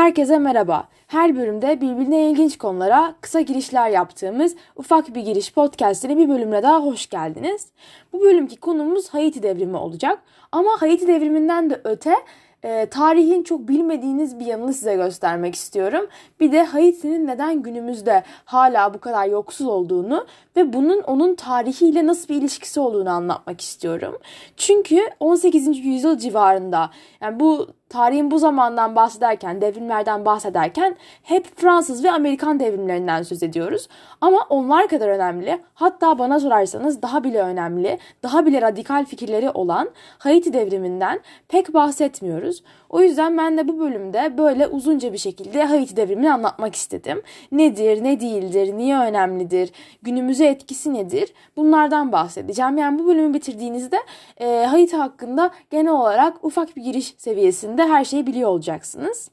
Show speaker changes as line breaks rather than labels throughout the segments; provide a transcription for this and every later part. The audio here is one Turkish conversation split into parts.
Herkese merhaba. Her bölümde birbirine ilginç konulara kısa girişler yaptığımız ufak bir giriş podcast'ine bir bölümle daha hoş geldiniz. Bu bölümki konumuz Haiti devrimi olacak. Ama Haiti devriminden de öte e, tarihin çok bilmediğiniz bir yanını size göstermek istiyorum. Bir de Haiti'nin neden günümüzde hala bu kadar yoksul olduğunu ve bunun onun tarihiyle nasıl bir ilişkisi olduğunu anlatmak istiyorum. Çünkü 18. yüzyıl civarında yani bu tarihin bu zamandan bahsederken, devrimlerden bahsederken hep Fransız ve Amerikan devrimlerinden söz ediyoruz. Ama onlar kadar önemli, hatta bana sorarsanız daha bile önemli, daha bile radikal fikirleri olan Haiti devriminden pek bahsetmiyoruz. O yüzden ben de bu bölümde böyle uzunca bir şekilde Haiti devrimini anlatmak istedim. Nedir, ne değildir, niye önemlidir, günümüze etkisi nedir? Bunlardan bahsedeceğim. Yani bu bölümü bitirdiğinizde e, Haiti hakkında genel olarak ufak bir giriş seviyesinde her şeyi biliyor olacaksınız.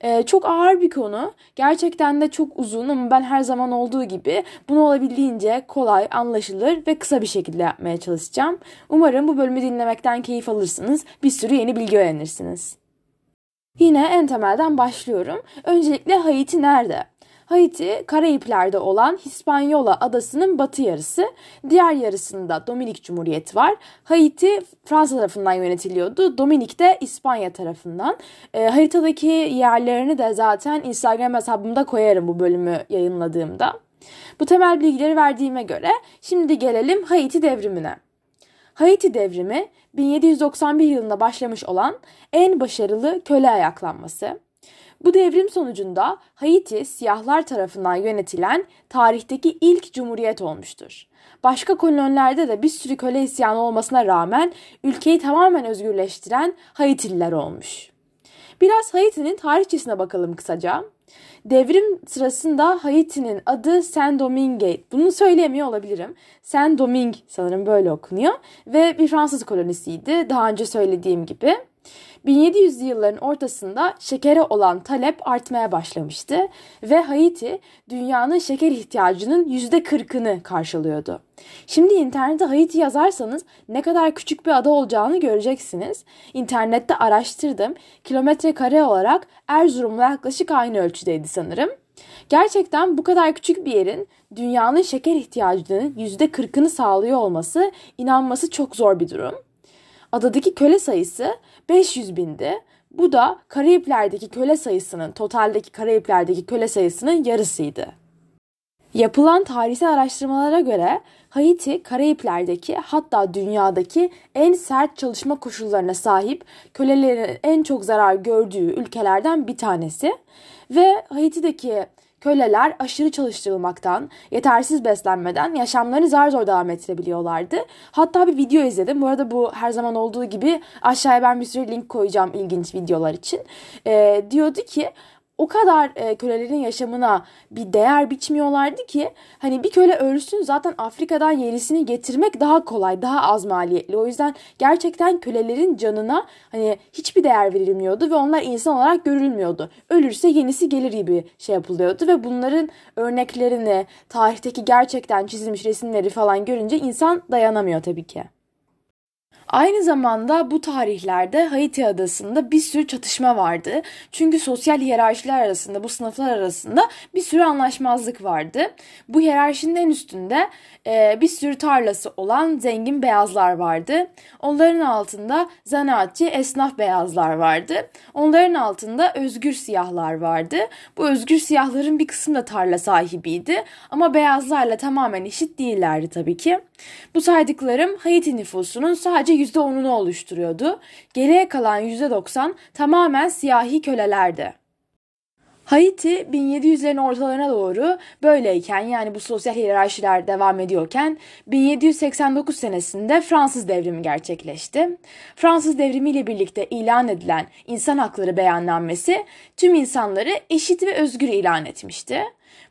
Ee, çok ağır bir konu. Gerçekten de çok uzun ama ben her zaman olduğu gibi bunu olabildiğince kolay, anlaşılır ve kısa bir şekilde yapmaya çalışacağım. Umarım bu bölümü dinlemekten keyif alırsınız. Bir sürü yeni bilgi öğrenirsiniz. Yine en temelden başlıyorum. Öncelikle Haiti nerede? Haiti, Karayipler'de olan Hispanyola adasının batı yarısı, diğer yarısında Dominik Cumhuriyeti var. Haiti Fransa tarafından yönetiliyordu, Dominik de İspanya tarafından. E, haritadaki yerlerini de zaten Instagram hesabımda koyarım bu bölümü yayınladığımda. Bu temel bilgileri verdiğime göre şimdi gelelim Haiti devrimine. Haiti devrimi 1791 yılında başlamış olan en başarılı köle ayaklanması. Bu devrim sonucunda Haiti siyahlar tarafından yönetilen tarihteki ilk cumhuriyet olmuştur. Başka kolonilerde de bir sürü köle isyanı olmasına rağmen ülkeyi tamamen özgürleştiren Haitililer olmuş. Biraz Haiti'nin tarihçesine bakalım kısaca. Devrim sırasında Haiti'nin adı Saint Domingue. Bunu söyleyemiyor olabilirim. Saint Domingue sanırım böyle okunuyor. Ve bir Fransız kolonisiydi. Daha önce söylediğim gibi. 1700'lü yılların ortasında şekere olan talep artmaya başlamıştı ve Haiti dünyanın şeker ihtiyacının %40'ını karşılıyordu. Şimdi internette Haiti yazarsanız ne kadar küçük bir ada olacağını göreceksiniz. İnternette araştırdım. Kilometre kare olarak Erzurum'la yaklaşık aynı ölçüdeydi sanırım. Gerçekten bu kadar küçük bir yerin dünyanın şeker ihtiyacının %40'ını sağlıyor olması inanması çok zor bir durum. Adadaki köle sayısı 500 bindi. Bu da Karayipler'deki köle sayısının, totaldeki Karayipler'deki köle sayısının yarısıydı. Yapılan tarihsel araştırmalara göre Haiti, Karayipler'deki hatta dünyadaki en sert çalışma koşullarına sahip kölelerin en çok zarar gördüğü ülkelerden bir tanesi ve Haiti'deki Köleler aşırı çalıştırılmaktan, yetersiz beslenmeden yaşamlarını zar zor devam ettirebiliyorlardı. Hatta bir video izledim. Bu arada bu her zaman olduğu gibi aşağıya ben bir sürü link koyacağım ilginç videolar için. Ee, diyordu ki o kadar e, kölelerin yaşamına bir değer biçmiyorlardı ki hani bir köle ölsün zaten Afrika'dan yenisini getirmek daha kolay, daha az maliyetli. O yüzden gerçekten kölelerin canına hani hiçbir değer verilmiyordu ve onlar insan olarak görülmüyordu. Ölürse yenisi gelir gibi şey yapılıyordu ve bunların örneklerini, tarihteki gerçekten çizilmiş resimleri falan görünce insan dayanamıyor tabii ki. Aynı zamanda bu tarihlerde Haiti adasında bir sürü çatışma vardı. Çünkü sosyal hiyerarşiler arasında, bu sınıflar arasında bir sürü anlaşmazlık vardı. Bu hiyerarşinin en üstünde e, bir sürü tarlası olan zengin beyazlar vardı. Onların altında zanaatçı, esnaf beyazlar vardı. Onların altında özgür siyahlar vardı. Bu özgür siyahların bir kısmı da tarla sahibiydi. Ama beyazlarla tamamen eşit değillerdi tabii ki. Bu saydıklarım Haiti nüfusunun sadece %10'unu oluşturuyordu. Geriye kalan %90 tamamen siyahi kölelerdi. Haiti 1700'lerin ortalarına doğru böyleyken yani bu sosyal hiyerarşiler devam ediyorken 1789 senesinde Fransız devrimi gerçekleşti. Fransız devrimi ile birlikte ilan edilen insan hakları beyannamesi tüm insanları eşit ve özgür ilan etmişti.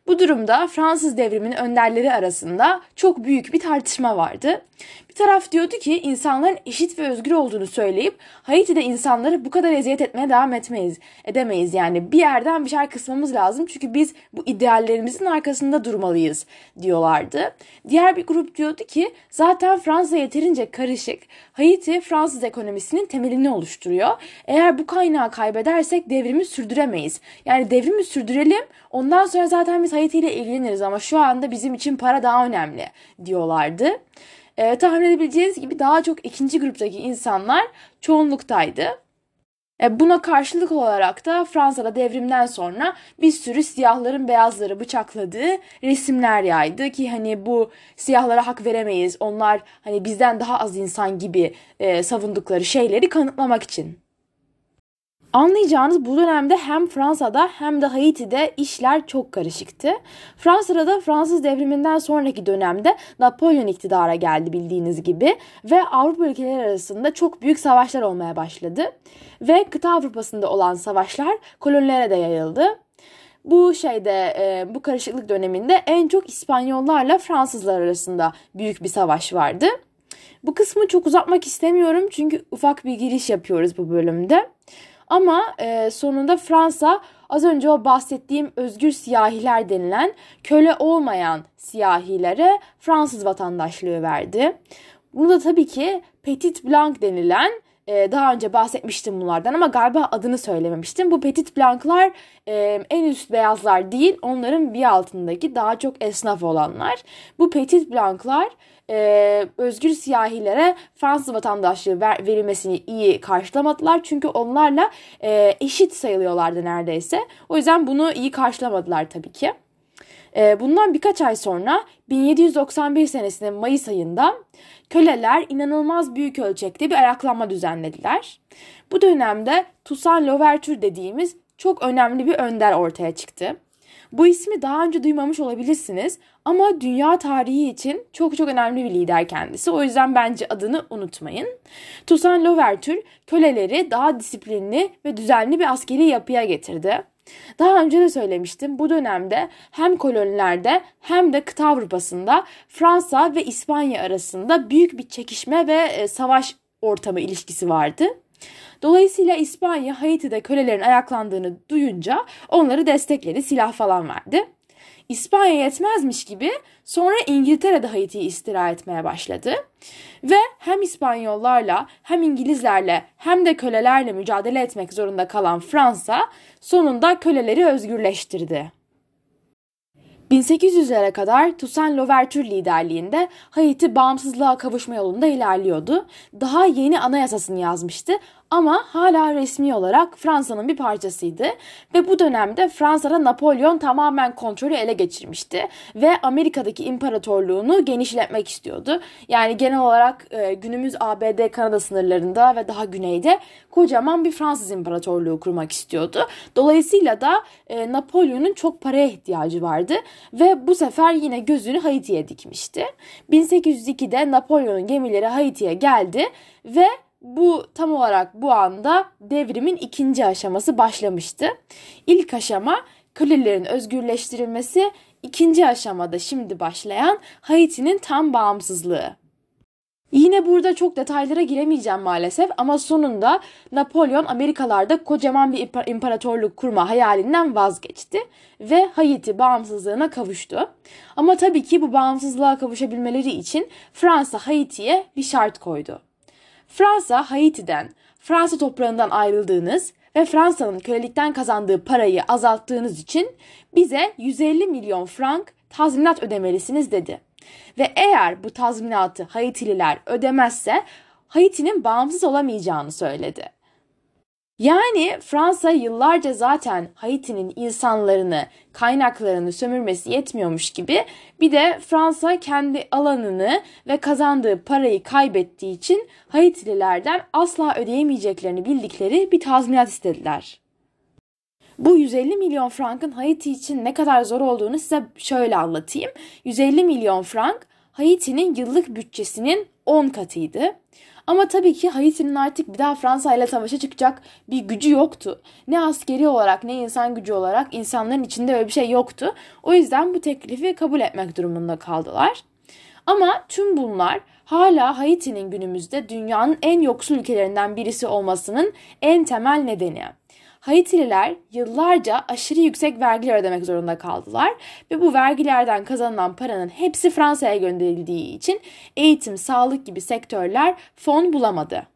Bu durumda Fransız devriminin önderleri arasında çok büyük bir tartışma vardı. Bir taraf diyordu ki insanların eşit ve özgür olduğunu söyleyip Haiti'de insanları bu kadar eziyet etmeye devam etmeyiz, edemeyiz. Yani bir yerden bir şeyler kısmamız lazım çünkü biz bu ideallerimizin arkasında durmalıyız diyorlardı. Diğer bir grup diyordu ki zaten Fransa yeterince karışık. Haiti Fransız ekonomisinin temelini oluşturuyor. Eğer bu kaynağı kaybedersek devrimi sürdüremeyiz. Yani devrimi sürdürelim ondan sonra zaten biz Haiti ile ilgileniriz ama şu anda bizim için para daha önemli diyorlardı. Ee, tahmin edebileceğiniz gibi daha çok ikinci gruptaki insanlar çoğunluktaydı. E, buna karşılık olarak da Fransa'da devrimden sonra bir sürü siyahların beyazları bıçakladığı resimler yaydı ki hani bu siyahlara hak veremeyiz. Onlar hani bizden daha az insan gibi e, savundukları şeyleri kanıtlamak için. Anlayacağınız bu dönemde hem Fransa'da hem de Haiti'de işler çok karışıktı. Fransa'da da Fransız devriminden sonraki dönemde Napolyon iktidara geldi bildiğiniz gibi ve Avrupa ülkeleri arasında çok büyük savaşlar olmaya başladı. Ve kıta Avrupa'sında olan savaşlar kolonilere de yayıldı. Bu şeyde e, bu karışıklık döneminde en çok İspanyollarla Fransızlar arasında büyük bir savaş vardı. Bu kısmı çok uzatmak istemiyorum çünkü ufak bir giriş yapıyoruz bu bölümde. Ama e, sonunda Fransa az önce o bahsettiğim özgür siyahiler denilen köle olmayan siyahilere Fransız vatandaşlığı verdi. Bunu da tabii ki Petit Blanc denilen e, daha önce bahsetmiştim bunlardan ama galiba adını söylememiştim. Bu Petit Blanc'lar e, en üst beyazlar değil onların bir altındaki daha çok esnaf olanlar. Bu Petit Blanc'lar e, özgür siyahilere Fransız vatandaşlığı ver, verilmesini iyi karşılamadılar. Çünkü onlarla e, eşit sayılıyorlardı neredeyse. O yüzden bunu iyi karşılamadılar tabii ki. E, bundan birkaç ay sonra 1791 senesinin Mayıs ayında köleler inanılmaz büyük ölçekte bir ayaklanma düzenlediler. Bu dönemde Toussaint Louverture dediğimiz çok önemli bir önder ortaya çıktı. Bu ismi daha önce duymamış olabilirsiniz ama dünya tarihi için çok çok önemli bir lider kendisi. O yüzden bence adını unutmayın. Toussaint Louverture köleleri daha disiplinli ve düzenli bir askeri yapıya getirdi. Daha önce de söylemiştim bu dönemde hem kolonilerde hem de kıta Avrupa'sında Fransa ve İspanya arasında büyük bir çekişme ve e, savaş ortamı ilişkisi vardı. Dolayısıyla İspanya Haiti'de kölelerin ayaklandığını duyunca onları destekledi, silah falan verdi. İspanya yetmezmiş gibi sonra İngiltere de Haiti'yi istila etmeye başladı. Ve hem İspanyollarla hem İngilizlerle hem de kölelerle mücadele etmek zorunda kalan Fransa sonunda köleleri özgürleştirdi. 1800'lere kadar Toussaint Louverture liderliğinde Haiti bağımsızlığa kavuşma yolunda ilerliyordu. Daha yeni anayasasını yazmıştı ama hala resmi olarak Fransa'nın bir parçasıydı ve bu dönemde Fransa'da Napolyon tamamen kontrolü ele geçirmişti ve Amerika'daki imparatorluğunu genişletmek istiyordu. Yani genel olarak e, günümüz ABD Kanada sınırlarında ve daha güneyde kocaman bir Fransız imparatorluğu kurmak istiyordu. Dolayısıyla da e, Napolyon'un çok paraya ihtiyacı vardı ve bu sefer yine gözünü Haiti'ye dikmişti. 1802'de Napolyon'un gemileri Haiti'ye geldi ve bu tam olarak bu anda devrimin ikinci aşaması başlamıştı. İlk aşama kölelerin özgürleştirilmesi, ikinci aşamada şimdi başlayan Haiti'nin tam bağımsızlığı. Yine burada çok detaylara giremeyeceğim maalesef ama sonunda Napolyon Amerikalarda kocaman bir imparatorluk kurma hayalinden vazgeçti ve Haiti bağımsızlığına kavuştu. Ama tabii ki bu bağımsızlığa kavuşabilmeleri için Fransa Haiti'ye bir şart koydu. Fransa Haiti'den, Fransa toprağından ayrıldığınız ve Fransa'nın kölelikten kazandığı parayı azalttığınız için bize 150 milyon frank tazminat ödemelisiniz dedi. Ve eğer bu tazminatı Haitililer ödemezse Haiti'nin bağımsız olamayacağını söyledi. Yani Fransa yıllarca zaten Haiti'nin insanlarını, kaynaklarını sömürmesi yetmiyormuş gibi bir de Fransa kendi alanını ve kazandığı parayı kaybettiği için Haitililerden asla ödeyemeyeceklerini bildikleri bir tazminat istediler. Bu 150 milyon frankın Haiti için ne kadar zor olduğunu size şöyle anlatayım. 150 milyon frank Haiti'nin yıllık bütçesinin 10 katıydı. Ama tabii ki Haiti'nin artık bir daha Fransa ile savaşa çıkacak bir gücü yoktu. Ne askeri olarak ne insan gücü olarak insanların içinde öyle bir şey yoktu. O yüzden bu teklifi kabul etmek durumunda kaldılar. Ama tüm bunlar hala Haiti'nin günümüzde dünyanın en yoksul ülkelerinden birisi olmasının en temel nedeni. Haitililer yıllarca aşırı yüksek vergiler ödemek zorunda kaldılar ve bu vergilerden kazanılan paranın hepsi Fransa'ya gönderildiği için eğitim, sağlık gibi sektörler fon bulamadı.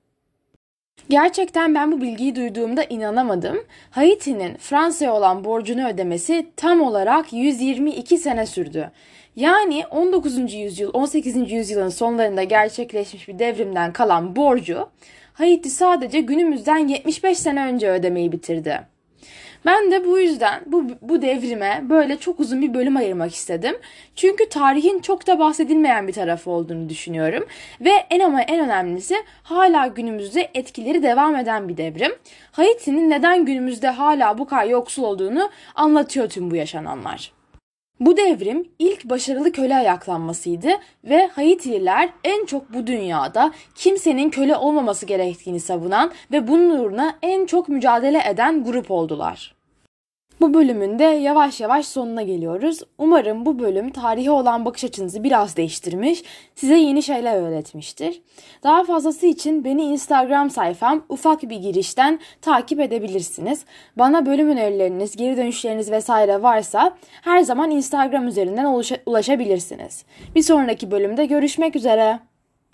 Gerçekten ben bu bilgiyi duyduğumda inanamadım. Haiti'nin Fransa'ya olan borcunu ödemesi tam olarak 122 sene sürdü. Yani 19. yüzyıl 18. yüzyılın sonlarında gerçekleşmiş bir devrimden kalan borcu Haiti sadece günümüzden 75 sene önce ödemeyi bitirdi. Ben de bu yüzden bu, bu devrime böyle çok uzun bir bölüm ayırmak istedim. Çünkü tarihin çok da bahsedilmeyen bir tarafı olduğunu düşünüyorum. Ve en ama en önemlisi hala günümüzde etkileri devam eden bir devrim. Haiti'nin neden günümüzde hala bu kadar yoksul olduğunu anlatıyor tüm bu yaşananlar. Bu devrim ilk başarılı köle ayaklanmasıydı ve Haitililer en çok bu dünyada kimsenin köle olmaması gerektiğini savunan ve bunun uğruna en çok mücadele eden grup oldular. Bu bölümün de yavaş yavaş sonuna geliyoruz. Umarım bu bölüm tarihe olan bakış açınızı biraz değiştirmiş, size yeni şeyler öğretmiştir. Daha fazlası için beni Instagram sayfam ufak bir girişten takip edebilirsiniz. Bana bölüm önerileriniz, geri dönüşleriniz vesaire varsa her zaman Instagram üzerinden ulaşabilirsiniz. Bir sonraki bölümde görüşmek üzere.